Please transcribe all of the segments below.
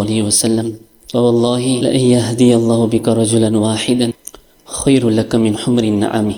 الله عليه وسلم فوالله لأن يهدي الله بك رجلا واحدا خير لك من حمر النعم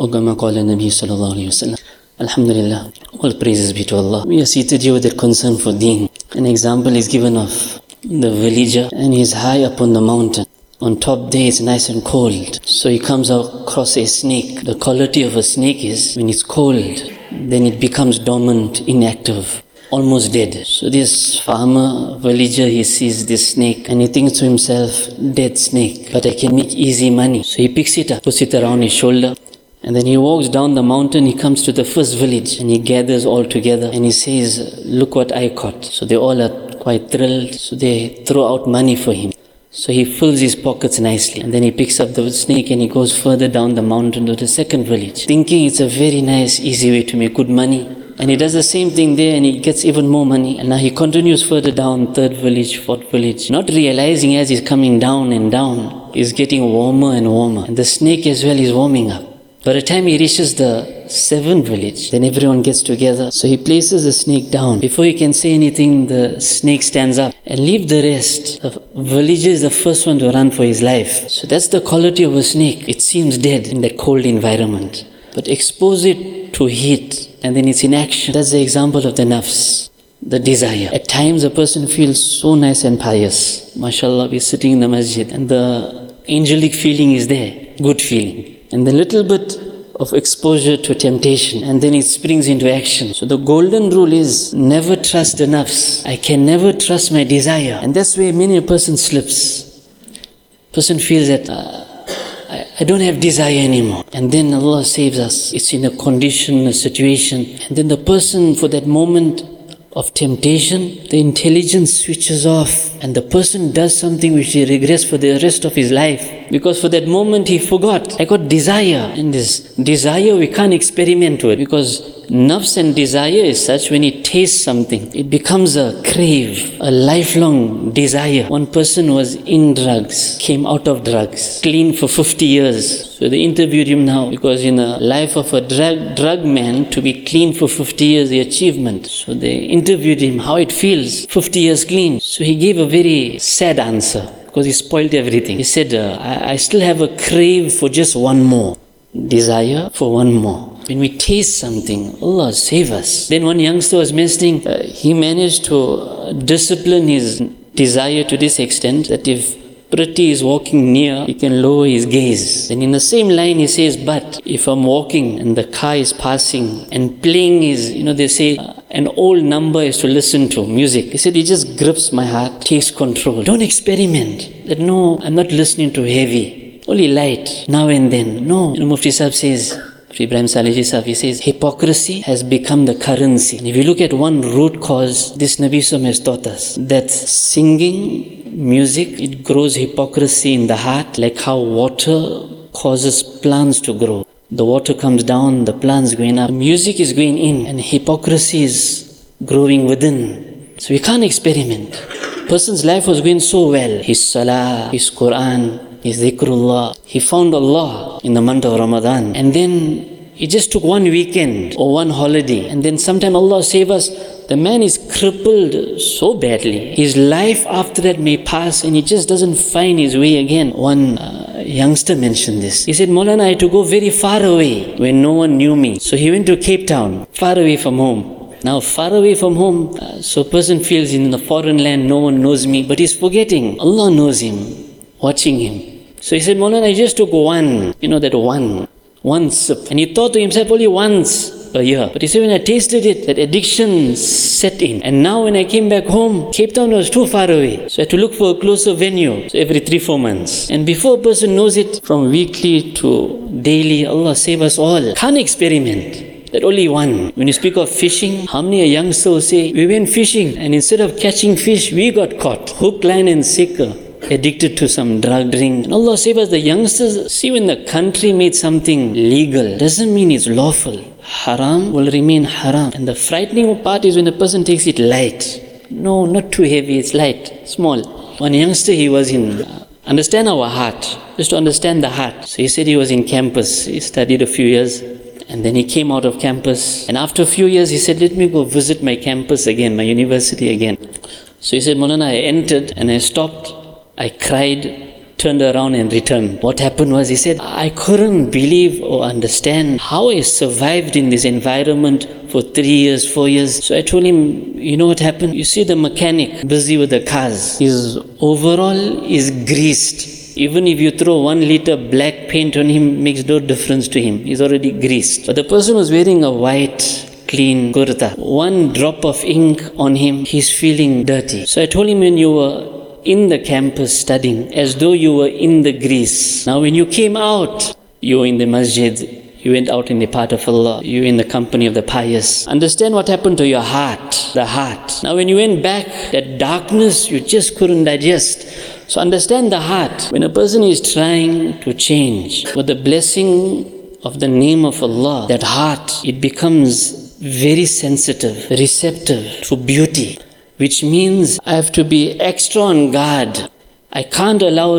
أو كما قال النبي صلى الله عليه وسلم Alhamdulillah, all praises be to Allah. We are seated here with a concern for deen. An example is given of the villager and he's high up on the mountain. On top day it's nice and cold. So he comes across a snake. The quality of a snake is when it's cold, then it becomes dormant, inactive, almost dead. So this farmer, villager, he sees this snake and he thinks to himself, dead snake, but I can make easy money. So he picks it up, puts it around his shoulder, and then he walks down the mountain, he comes to the first village and he gathers all together and he says, Look what I caught. So they all are quite thrilled. So they throw out money for him. So he fills his pockets nicely and then he picks up the snake and he goes further down the mountain to the second village, thinking it's a very nice, easy way to make good money. And he does the same thing there and he gets even more money. And now he continues further down, third village, fourth village, not realizing as he's coming down and down, he's getting warmer and warmer. And the snake as well is warming up. By the time he reaches the seventh village, then everyone gets together. So he places the snake down. Before he can say anything, the snake stands up and leave the rest. The villager is the first one to run for his life. So that's the quality of a snake. It seems dead in that cold environment. But expose it to heat and then it's in action. That's the example of the nafs. The desire. At times a person feels so nice and pious. MashaAllah, we're sitting in the masjid and the angelic feeling is there. Good feeling and a little bit of exposure to temptation and then it springs into action. So the golden rule is never trust the nafs. I can never trust my desire. And that's where many a person slips. Person feels that uh, I, don't have desire anymore. And then Allah saves us. It's in a condition, a situation. And then the person for that moment of temptation, the intelligence switches off and the person does something which he regrets for the rest of his life. Because for that moment he forgot, I got desire. And this desire we can't experiment with because nafs and desire is such when it tastes something, it becomes a crave, a lifelong desire. One person was in drugs, came out of drugs, clean for 50 years. So they interviewed him now because in the life of a drug, drug man to be clean for 50 years the achievement. So they interviewed him how it feels 50 years clean. So he gave a very sad answer because he spoiled everything. He said, uh, I, I still have a crave for just one more. Desire for one more. When we taste something, Allah save us. Then one youngster was mentioning, uh, he managed to uh, discipline his desire to this extent that if Prati is walking near, he can lower his gaze. And in the same line, he says, But if I'm walking and the car is passing and playing is, you know, they say, an old number is to listen to music. He said, It just grips my heart, takes control. Don't experiment. That no, I'm not listening to heavy, only light, now and then. No. Know, Mufti Sahib says, Ibrahim Saleh Sahib, he says, hypocrisy has become the currency. And if you look at one root cause, this Nabi Sam has taught us that singing, music, it grows hypocrisy in the heart, like how water causes plants to grow. The water comes down, the plants going up. Music is going in, and hypocrisy is growing within. So we can't experiment. Person's life was going so well. His salah, his Quran, his dhikrullah. He found Allah in the month of Ramadan. And then he just took one weekend or one holiday. And then sometime Allah save us, the man is crippled so badly. His life after that may pass and he just doesn't find his way again. One uh, youngster mentioned this. He said, Molana, I had to go very far away when no one knew me. So he went to Cape Town, far away from home. Now, far away from home, uh, so a person feels in the foreign land, no one knows me, but he's forgetting. Allah knows him, watching him. So he said, Molana, I just took one, you know, that one, sip. And he thought to himself, only once a year. But you see, when I tasted it, that addiction set in. And now when I came back home, Cape Town was too far away. So I had to look for a closer venue. So every three, four months. And before a person knows it, from weekly to daily, Allah save us all. Can't experiment. That only one. When you speak of fishing, how many a youngster will say, we went fishing and instead of catching fish, we got caught. Hook, line and sinker addicted to some drug drink. And Allah save us, the youngsters, see when the country made something legal, doesn't mean it's lawful. Haram will remain haram. And the frightening part is when a person takes it light. No, not too heavy, it's light, small. One youngster, he was in, uh, understand our heart, just to understand the heart. So he said he was in campus, he studied a few years. And then he came out of campus. And after a few years, he said, Let me go visit my campus again, my university again. So he said, Molana, I entered and I stopped, I cried, turned around and returned. What happened was, he said, I couldn't believe or understand how I survived in this environment for three years, four years. So I told him, you know what happened? You see the mechanic busy with the cars. His overall is greased. Even if you throw one liter black paint on him, makes no difference to him. He's already greased. But the person was wearing a white clean kurta. One drop of ink on him, he's feeling dirty. So I told him when you were in the campus studying as though you were in the grease. Now, when you came out, you were in the masjid, you went out in the path of Allah, you in the company of the pious. Understand what happened to your heart, the heart. Now, when you went back, that darkness you just couldn't digest. So, understand the heart. When a person is trying to change with the blessing of the name of Allah, that heart, it becomes very sensitive, receptive to beauty which means I have to be extra on guard. I can't allow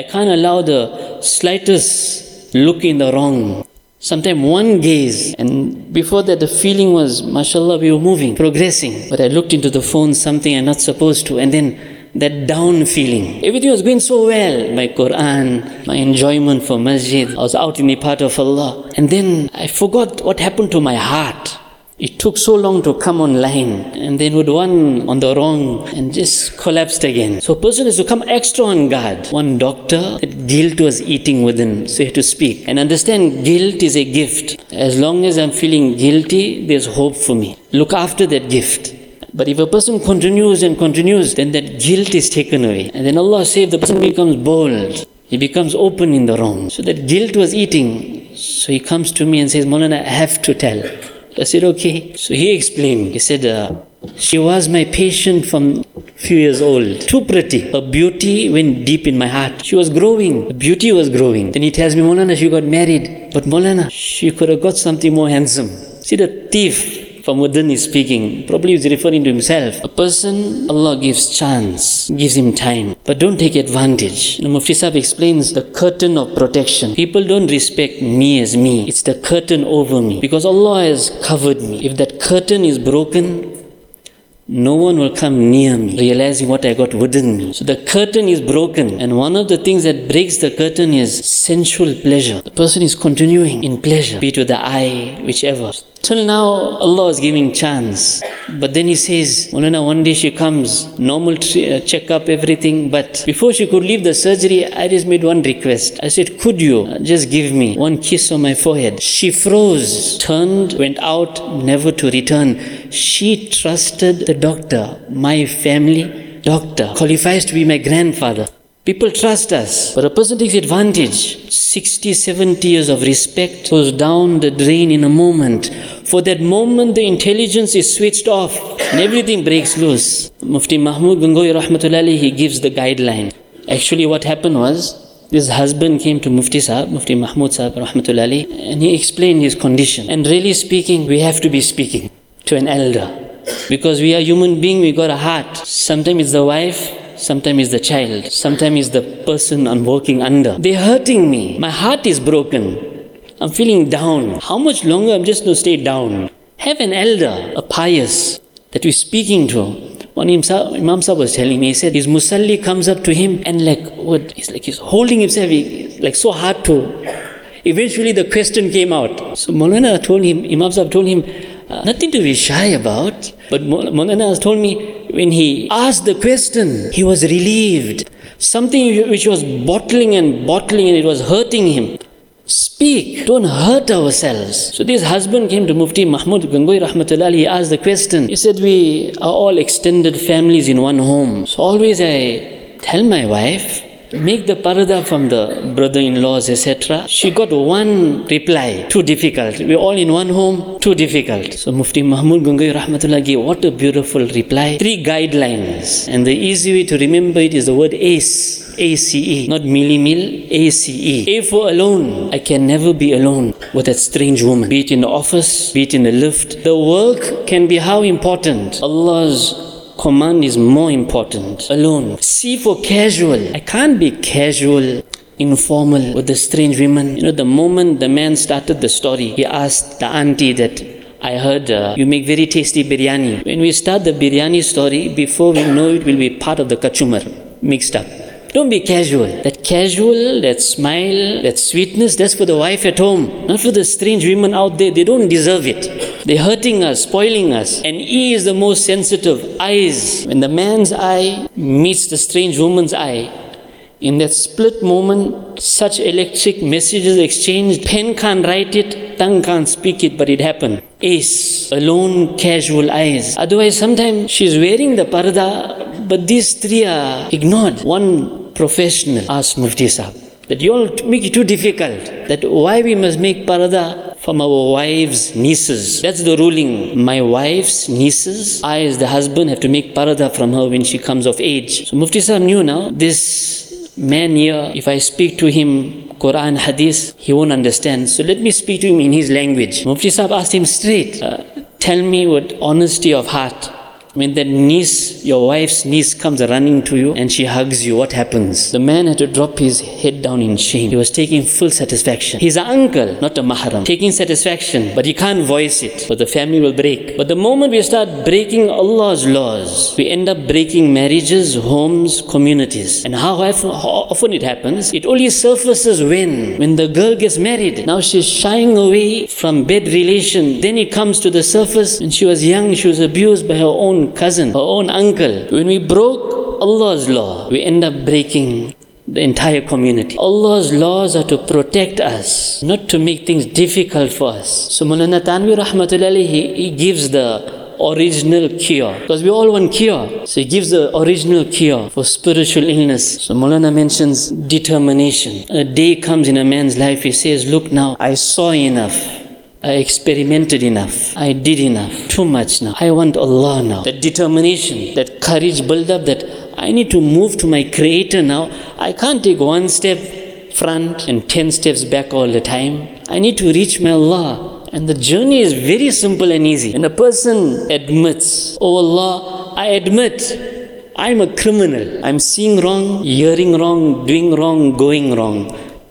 I can't allow the slightest look in the wrong. Sometimes one gaze, and before that the feeling was, mashallah, we were moving, progressing. But I looked into the phone, something I'm not supposed to, and then that down feeling. Everything was going so well. My Quran, my enjoyment for masjid. I was out in the path of Allah. And then I forgot what happened to my heart. It took so long to come online and then would one on the wrong and just collapsed again. So a person has to come extra on guard. One doctor, that guilt was eating within, so he had to speak. And understand guilt is a gift. As long as I'm feeling guilty, there's hope for me. Look after that gift. But if a person continues and continues, then that guilt is taken away. And then Allah saves the person becomes bold. He becomes open in the wrong. So that guilt was eating. So he comes to me and says, Molana, I have to tell. I said, okay. So he explained. He said, uh, she was my patient from few years old. Too pretty. Her beauty went deep in my heart. She was growing. The beauty was growing. Then he tells me, Molana, she got married. But Molana, she could have got something more handsome. See the thief from within is speaking. Probably he's referring to himself. A person, Allah gives chance, gives him time. But don't take advantage. Know, Mufti Sahib explains the curtain of protection. People don't respect me as me. It's the curtain over me. Because Allah has covered me. If that curtain is broken, no one will come near me, realizing what I got within me. So the curtain is broken, and one of the things that breaks the curtain is sensual pleasure. The person is continuing in pleasure, be it with the eye, whichever. Till now, Allah is giving chance. But then He says, Mulana, one day she comes, normal uh, checkup, everything. But before she could leave the surgery, I just made one request. I said, Could you just give me one kiss on my forehead? She froze, turned, went out, never to return. She trusted the doctor, my family doctor, qualifies to be my grandfather. People trust us, but a person takes advantage. 60, 70 years of respect goes down the drain in a moment. For that moment, the intelligence is switched off and everything breaks loose. Mufti Mahmud Gangohi Rahmatullahi, he gives the guideline. Actually, what happened was, this husband came to Mufti Sahib, Mufti Mahmud Sahib Rahmatullahi, and he explained his condition. And really speaking, we have to be speaking to an elder. Because we are human beings, we got a heart. Sometimes it's the wife, Sometimes it's the child. Sometimes it's the person I'm working under. They're hurting me. My heart is broken. I'm feeling down. How much longer I'm just going to stay down? Have an elder, a pious, that we're speaking to. One Imam Sahib was telling me, he said his musalli comes up to him and like what he's like he's holding himself like so hard to. Eventually the question came out. So Molana told him, Imam Sahib told him, nothing to be shy about. But Molana told me when he asked the question, he was relieved. Something which was bottling and bottling and it was hurting him. Speak, don't hurt ourselves. So this husband came to Mufti Mahmud Gangohi Rahmatullah. He asked the question. He said, We are all extended families in one home. So always I tell my wife, make the parada from the brother-in-laws, etc. She got one reply, too difficult. We're all in one home, too difficult. So Mufti Mahmud Gangohi Rahmatullah gave what a beautiful reply. Three guidelines. And the easy way to remember it is the word ACE. ACE, not millimil, ACE. A for alone. I can never be alone with that strange woman. Be it in the office, be it in the lift. The work can be how important. Allah's command is more important. Alone. C for casual. I can't be casual informal with the strange women. You know, the moment the man started the story, he asked the auntie that I heard uh, you make very tasty biryani. When we start the biryani story, before we know it will be part of the kachumar mixed up. Don't be casual. That casual, that smile, that sweetness, that's for the wife at home, not for the strange women out there. They don't deserve it. They're hurting us, spoiling us. And E is the most sensitive. Eyes. When the man's eye meets the strange woman's eye, in that split moment, such electric messages exchanged. Pen can't write it, tongue can't speak it, but it happened. Ace, alone, casual eyes. Otherwise, sometimes she's wearing the parda, but these three are ignored. One professional asked Mufti Sahib that you all make it too difficult. That why we must make parada from our wives' nieces. That's the ruling. My wife's nieces, I as the husband have to make parada from her when she comes of age. So Mufti Sahib knew now this man here, if I speak to him Quran, Hadith, he won't understand. So let me speak to him in his language. Mufti Sahib asked him straight, uh, tell me with honesty of heart, when that niece, your wife's niece, comes running to you and she hugs you, what happens? The man had to drop his head down in shame. He was taking full satisfaction. He's an uncle, not a mahram. Taking satisfaction, but he can't voice it, but the family will break. But the moment we start breaking Allah's laws, we end up breaking marriages, homes, communities. And how often, how often it happens? It only surfaces when? When the girl gets married. Now she's shying away from bed relation. Then it comes to the surface. When she was young, she was abused by her own cousin, her own uncle. When we broke Allah's law, we end up breaking the entire community. Allah's laws are to protect us, not to make things difficult for us. So Mulana Thanvi Rahmatullahi, he, he gives the original cure. Because we all want cure. So he gives the original cure for spiritual illness. So Mulana mentions determination. A day comes in a man's life, he says, Look now, I saw enough. I experimented enough. I did enough. Too much now. I want Allah now. That determination, that courage build up that I need to move to my Creator now. I can't take one step front and ten steps back all the time. I need to reach my Allah. And the journey is very simple and easy. And a person admits, Oh Allah, I admit I'm a criminal. I'm seeing wrong, hearing wrong, doing wrong, going wrong,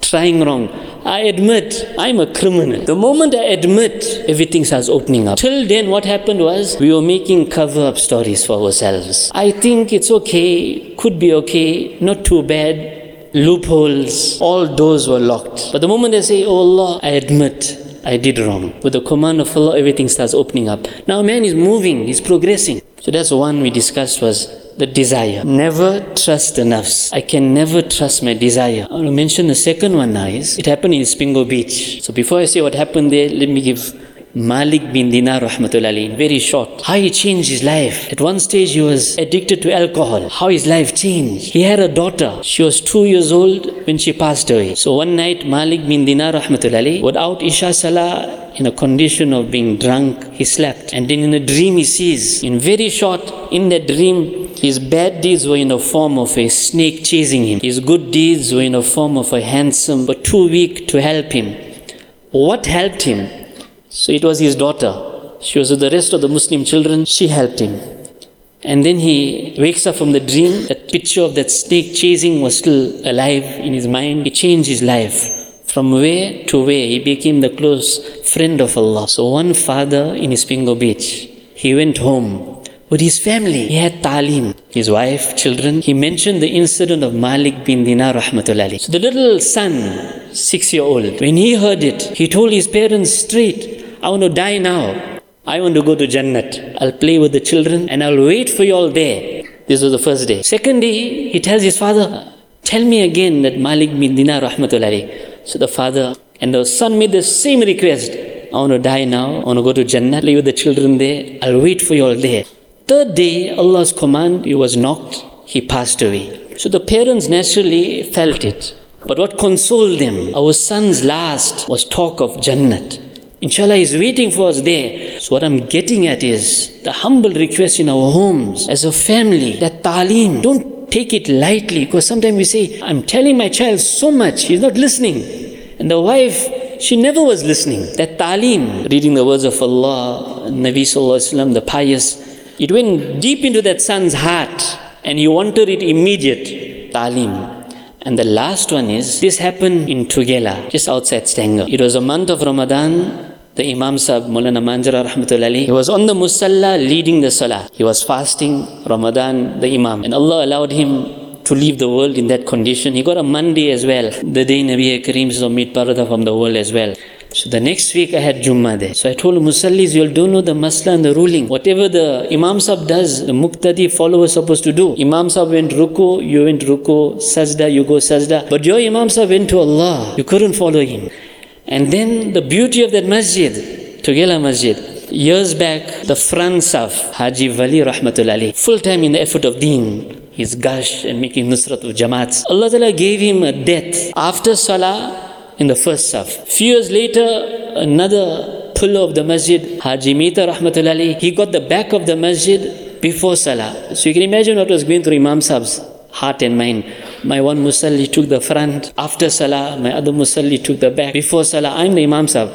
trying wrong. I admit I'm a criminal. The moment I admit, everything starts opening up. Till then, what happened was we were making cover up stories for ourselves. I think it's okay, could be okay, not too bad. Loopholes, all doors were locked. But the moment I say, Oh Allah, I admit, I did wrong. With the command of Allah, everything starts opening up. Now man is moving, he's progressing. So that's one we discussed was the desire. Never trust the nafs. I can never trust my desire. I to mention the second one now is, it happened in Isipingo Beach. So before I say what happened there, let me give Malik bin Dinar rahmatullahi in very short. How he changed his life. At one stage he was addicted to alcohol. How his life changed. He had a daughter. She was two years old when she passed away. So one night Malik bin Dinar rahmatullahi without Isha Salah in a condition of being drunk, he slept. And then in a dream he sees, in very short, in that dream, his bad deeds were in the form of a snake chasing him. His good deeds were in the form of a handsome but too weak to help him. What helped him? So it was his daughter. She was with the rest of the Muslim children. She helped him. And then he wakes up from the dream. That picture of that snake chasing was still alive in his mind. He changed his life. From where to where he became the close friend of Allah. So one father in Isipingo Beach, he went home with his family. He had talim, his wife, children. He mentioned the incident of Malik bin Dinar rahmatullahi. So the little son, six year old, when he heard it, he told his parents straight, I want to die now. I want to go to Jannat. I'll play with the children and I'll wait for you all there. This was the first day. Second day, he tells his father, Tell me again that Malik bin Dinar rahmatullahi. So the father and the son made the same request. I want to die now. I want to go to Jannah, play with the children there. I'll wait for you all there. Third day, Allah's command, he was knocked. He passed away. So the parents naturally felt it. But what consoled them? Our son's last was talk of Jannat. Inshallah is waiting for us there. So what I'm getting at is the humble request in our homes as a family that talim, don't take it lightly because sometimes we say, I'm telling my child so much, he's not listening. And the wife, she never was listening. That talim, reading the words of Allah, Nabi Sallallahu Alaihi Wasallam, the pious, it went deep into that son's heart and he wanted it immediate. Talim. And the last one is, this happened in Tugela, just outside Stanger. It was a month of Ramadan, the Imam Sahib, Mulana Manjara Rahmatullah he was on the Musalla leading the Salah. He was fasting, Ramadan, the Imam. And Allah allowed him to leave the world in that condition. He got a Monday as well, the day Nabi Kareem meet Parada from the world as well. So the next week I had Jummah there. So I told Musallis, you all don't know the masla and the ruling. Whatever the Imam Sahib does, the Muqtadi follower is supposed to do. Imam Sahib went ruku, you went ruku, sajda, you go sajda. But your Imam Sahib went to Allah. You couldn't follow him. And then the beauty of that masjid, Tugela Masjid, years back, the front saf, Haji Wali Rahmatullah full time in the effort of deen, his gasht and making nusrat of jamaats. Allah Ta'ala gave him a death after salah in the first saf. Few years later, another pillar of the masjid, Haji Mita Rahmatullah he got the back of the masjid before salah. So you can imagine what was going through Imam Sahib's heart and mind. My one musalli took the front after salah, my other musalli took the back. Before salah, I'm the Imam Sahib.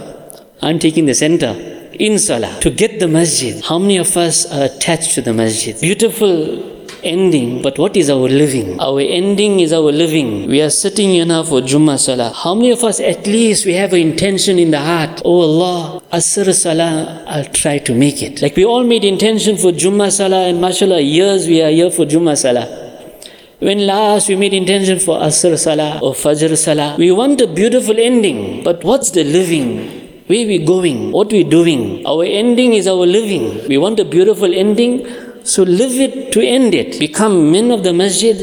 I'm taking the center in salah to get the masjid. How many of us are attached to the masjid? Beautiful ending, but what is our living? Our ending is our living. We are sitting here now for Jummah Salah. How many of us at least we have an intention in the heart? Oh Allah, Asr Salah, I'll try to make it. Like we all made intention for Jummah Salah and mashallah, years we are here for Jummah Salah. When last we made intention for Asr Salah or Fajr Salah, we want a beautiful ending. But what's the living? Where we going? What we doing? Our ending is our living. We want a beautiful ending. So live it to end it. Become men of the masjid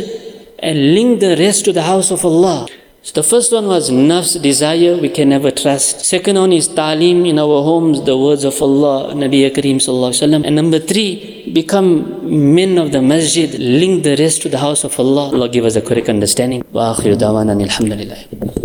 and link the rest to the house of Allah. So the first one was nafs, desire, we can never trust. Second one is talim in our homes, the words of Allah, Nabi Kareem sallallahu And number three, become men of the masjid, link the rest to the house of Allah. Allah give us a correct understanding. Wa akhiru dawana alhamdulillah.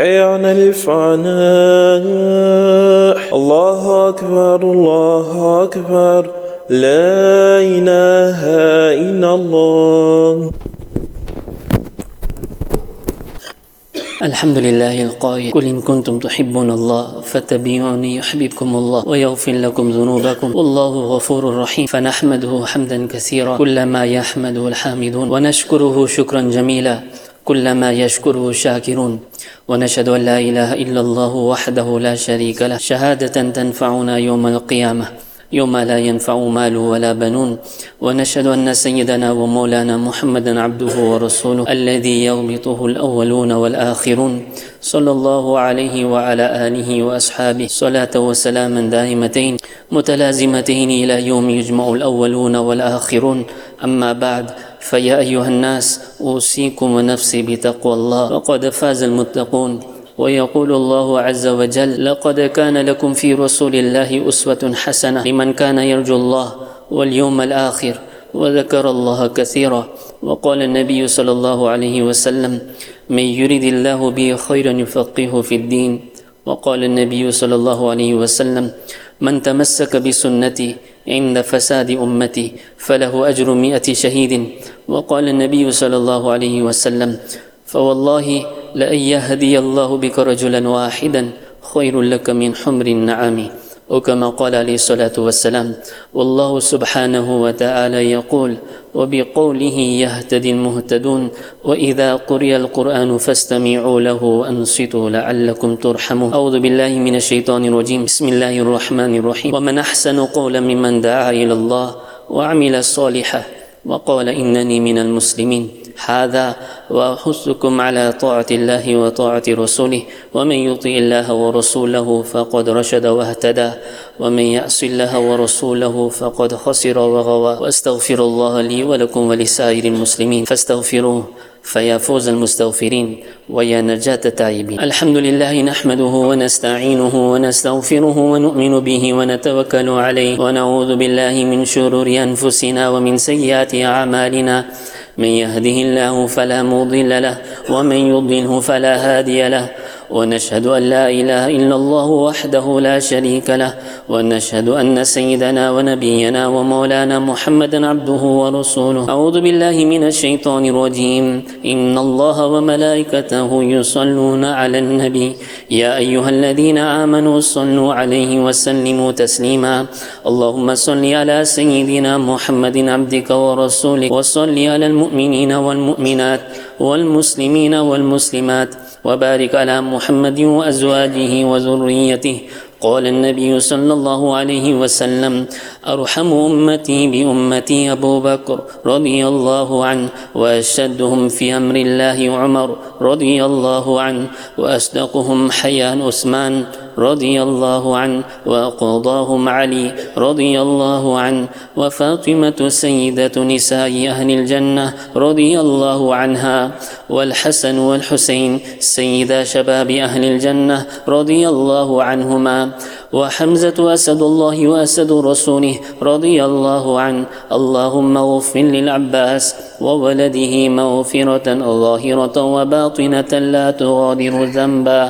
حي على الفناء الله أكبر الله أكبر. لا إله إلا الله. الحمد لله القائل. قل إن كنتم تحبون الله فاتبعوني يحببكم الله ويغفر لكم ذنوبكم. والله غفور رحيم. فنحمده حمدا كثيرا كلما يحمده الحامدون. ونشكره شكرا جميلا. كلما يشكره الشاكرون ونشهد أن لا إله إلا الله وحده لا شريك له. شهادة تنفعنا يوم القيامة يوم لا ينفع مال ولا بنون. ونشهد أن سيدنا ومولانا محمدا عبده ورسوله الذي يغبطه الأولون والآخرون. صلى الله عليه وعلى آله وأصحابه. صلاة وسلاما دائمتين متلازمتين إلى يوم يجمع الأولون والآخرون. أما بعد فيا أيها الناس أوصيكم ونفسي بتقوى الله وقد فاز المتقون. ويقول الله عز وجل لقد كان لكم في رسول الله أسوة حسنة لمن كان يرجو الله واليوم الآخر وذكر الله كثيرا وقال النبي صلى الله عليه وسلم من يرد الله به خيرا يفقهه في الدين وقال النبي صلى الله عليه وسلم من تمسك بسنتي عند فساد أمتي فله أجر مئة شهيد. وقال النبي صلى الله عليه وسلم فوالله لأن يهدي الله بك رجلا واحدا خير لك من حمر النعم. وكما قال عليه الصلاة والسلام والله سبحانه وتعالى يقول وبقوله يهتدي المهتدون وإذا قرئ القرآن فاستمعوا له وأنصتوا لعلكم ترحمون. أعوذ بالله من الشيطان الرجيم. بسم الله الرحمن الرحيم. ومن أحسن قولا ممن دعا إلى الله وعمل صالحا وقال إنني من المسلمين. هذا وأحثكم على طاعة الله وطاعة رسوله ومن يطع الله ورسوله فقد رشد واهتدى ومن يعص الله ورسوله فقد خسر وغوى. وأستغفر الله لي ولكم ولسائر المسلمين فاستغفروه فيا فوز المستغفرين ويا نجاة التائبين. الحمد لله نحمده ونستعينه ونستغفره ونؤمن به ونتوكل عليه ونعوذ بالله من شرور أنفسنا ومن سيئات أعمالنا. من يهده الله فلا مضل له ومن يضلله فلا هادي له ونشهد أن لا إله إلا الله وحده لا شريك له ونشهد أن سيدنا ونبينا ومولانا محمدا عبده ورسوله. أعوذ بالله من الشيطان الرجيم. إن الله وملائكته يصلون على النبي. يا أيها الذين آمنوا صلوا عليه وسلموا تسليما. اللهم صل على سيدنا محمد عبدك ورسولك وصل على المؤمنين والمؤمنات والمسلمين والمسلمات. وبارك على محمد وأزواجه وذريته. قال النبي صلى الله عليه وسلم أرحم أمتي بأمتي أبو بكر رضي الله عنه وأشدهم في أمر الله عمر رضي الله عنه وأصدقهم حيان عثمان رضي الله عنه وقضاهم علي رضي الله عنه وفاطمة سيدة نساء أهل الجنة رضي الله عنها والحسن والحسين سيدا شباب أهل الجنة رضي الله عنهما وحمزة أسد الله وأسد رسوله رضي الله عنه. اللهم اغفر للعباس وولده مغفرة ظاهرة وباطنة لا تغادر ذنبا.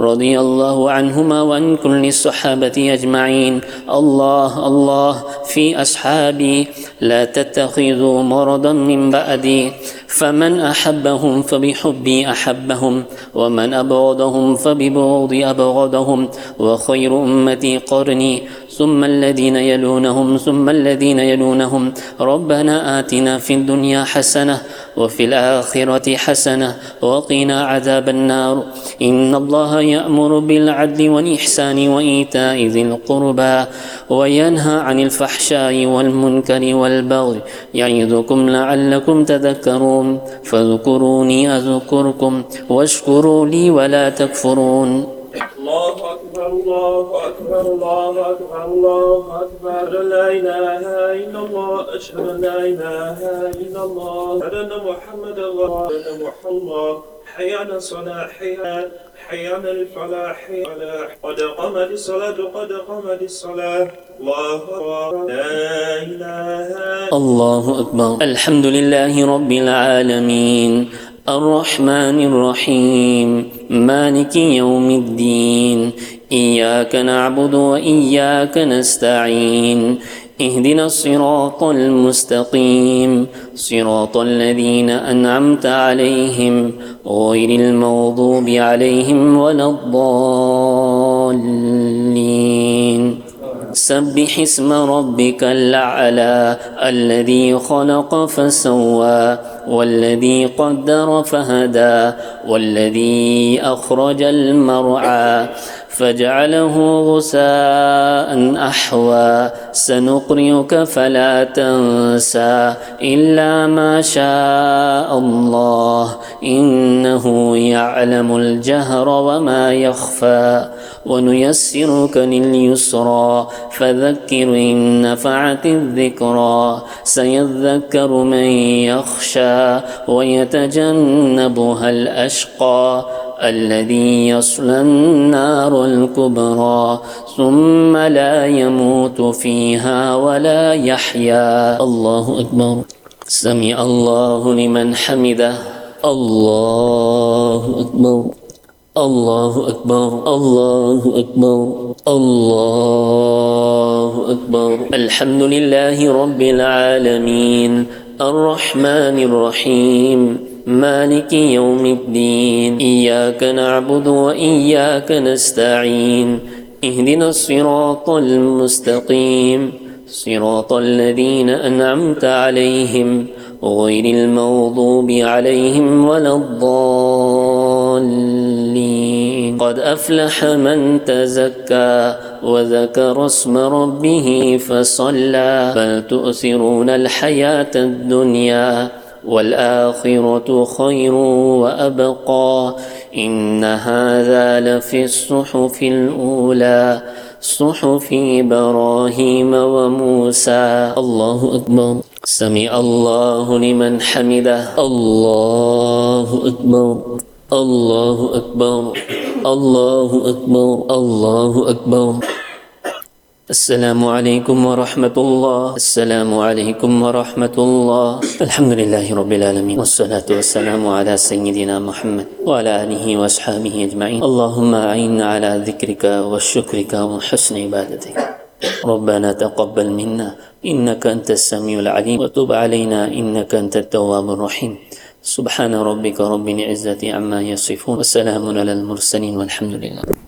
رضي الله عنهما وعن كل الصحابة أجمعين. الله الله في أصحابي لا تتخذوا مرضا من بعدي. فمن أحبهم فبحبي أحبهم ومن أبغضهم فببغضي أبغضهم وخير أمتي قرني ثم الذين يلونهم ثم الذين يلونهم. ربنا آتنا في الدنيا حسنة وفي الآخرة حسنة وقنا عذاب النار. إن الله يأمر بالعدل والإحسان وإيتاء ذي القربى وينهى عن الفحشاء والمنكر والبغي يعظكم لعلكم تذكرون. فاذكروني أذكركم واشكروا لي ولا تكفرون. الله أكبر الله أكبر الله أكبر. لا إله إلا الله أشهد أن لا إله إلا الله. أشهد أن محمد الله أن محمد حي على الصلاة حي حي على قد قامت الصلاة قد قامت الصلاة. الله أكبر لا إله الله أكبر. الحمد لله رب العالمين. الرحمن الرحيم. مالك يوم الدين. إياك نعبد وإياك نستعين. اهدنا الصراط المستقيم. صراط الذين أنعمت عليهم غير المغضوب عليهم ولا الضالين. سبح اسم ربك الأعلى الذي خلق فسوى والذي قدر فهدى والذي أخرج المرعى. فجعله غساء أحوى. سنقرئك فلا تنسى إلا ما شاء الله. إنه يعلم الجهر وما يخفى. ونيسرك لليسرى. فذكر إن نفعت الذكرى. سيذكر من يخشى. ويتجنبها الأشقى. الذي يصلى النار الكبرى ثم لا يموت فيها ولا يحيا. الله أكبر. سمع الله لمن حمده. الله أكبر. الله أكبر. الله أكبر. الله أكبر. الحمد لله رب العالمين. الرحمن الرحيم. مالك يوم الدين إياك نعبد وإياك نستعين اهدنا الصراط المستقيم صراط الذين أنعمت عليهم غير المغضوب عليهم ولا الضالين. قد أفلح من تزكى وذكر اسم ربه فصلى بل تؤثرون الحياة الدنيا. والآخرة خير وأبقى إن هذا لفي الصحف الأولى صحف إبراهيم وموسى. الله أكبر. سمع الله لمن حمده. الله أكبر. الله أكبر. الله أكبر. الله أكبر. السلام عليكم ورحمة الله. السلام عليكم ورحمة الله. الحمد لله رب العالمين. والصلاة والسلام على سيدنا محمد وعلى آله وأصحابه أجمعين. اللهم أعنا على ذكرك وشكرك وحسن عبادتك. ربنا تقبل منا. إنك أنت السميع العليم. وتب علينا. إنك أنت التواب الرحيم. سبحان ربك رب العزة عما يصفون. وسلام على المرسلين والحمد لله.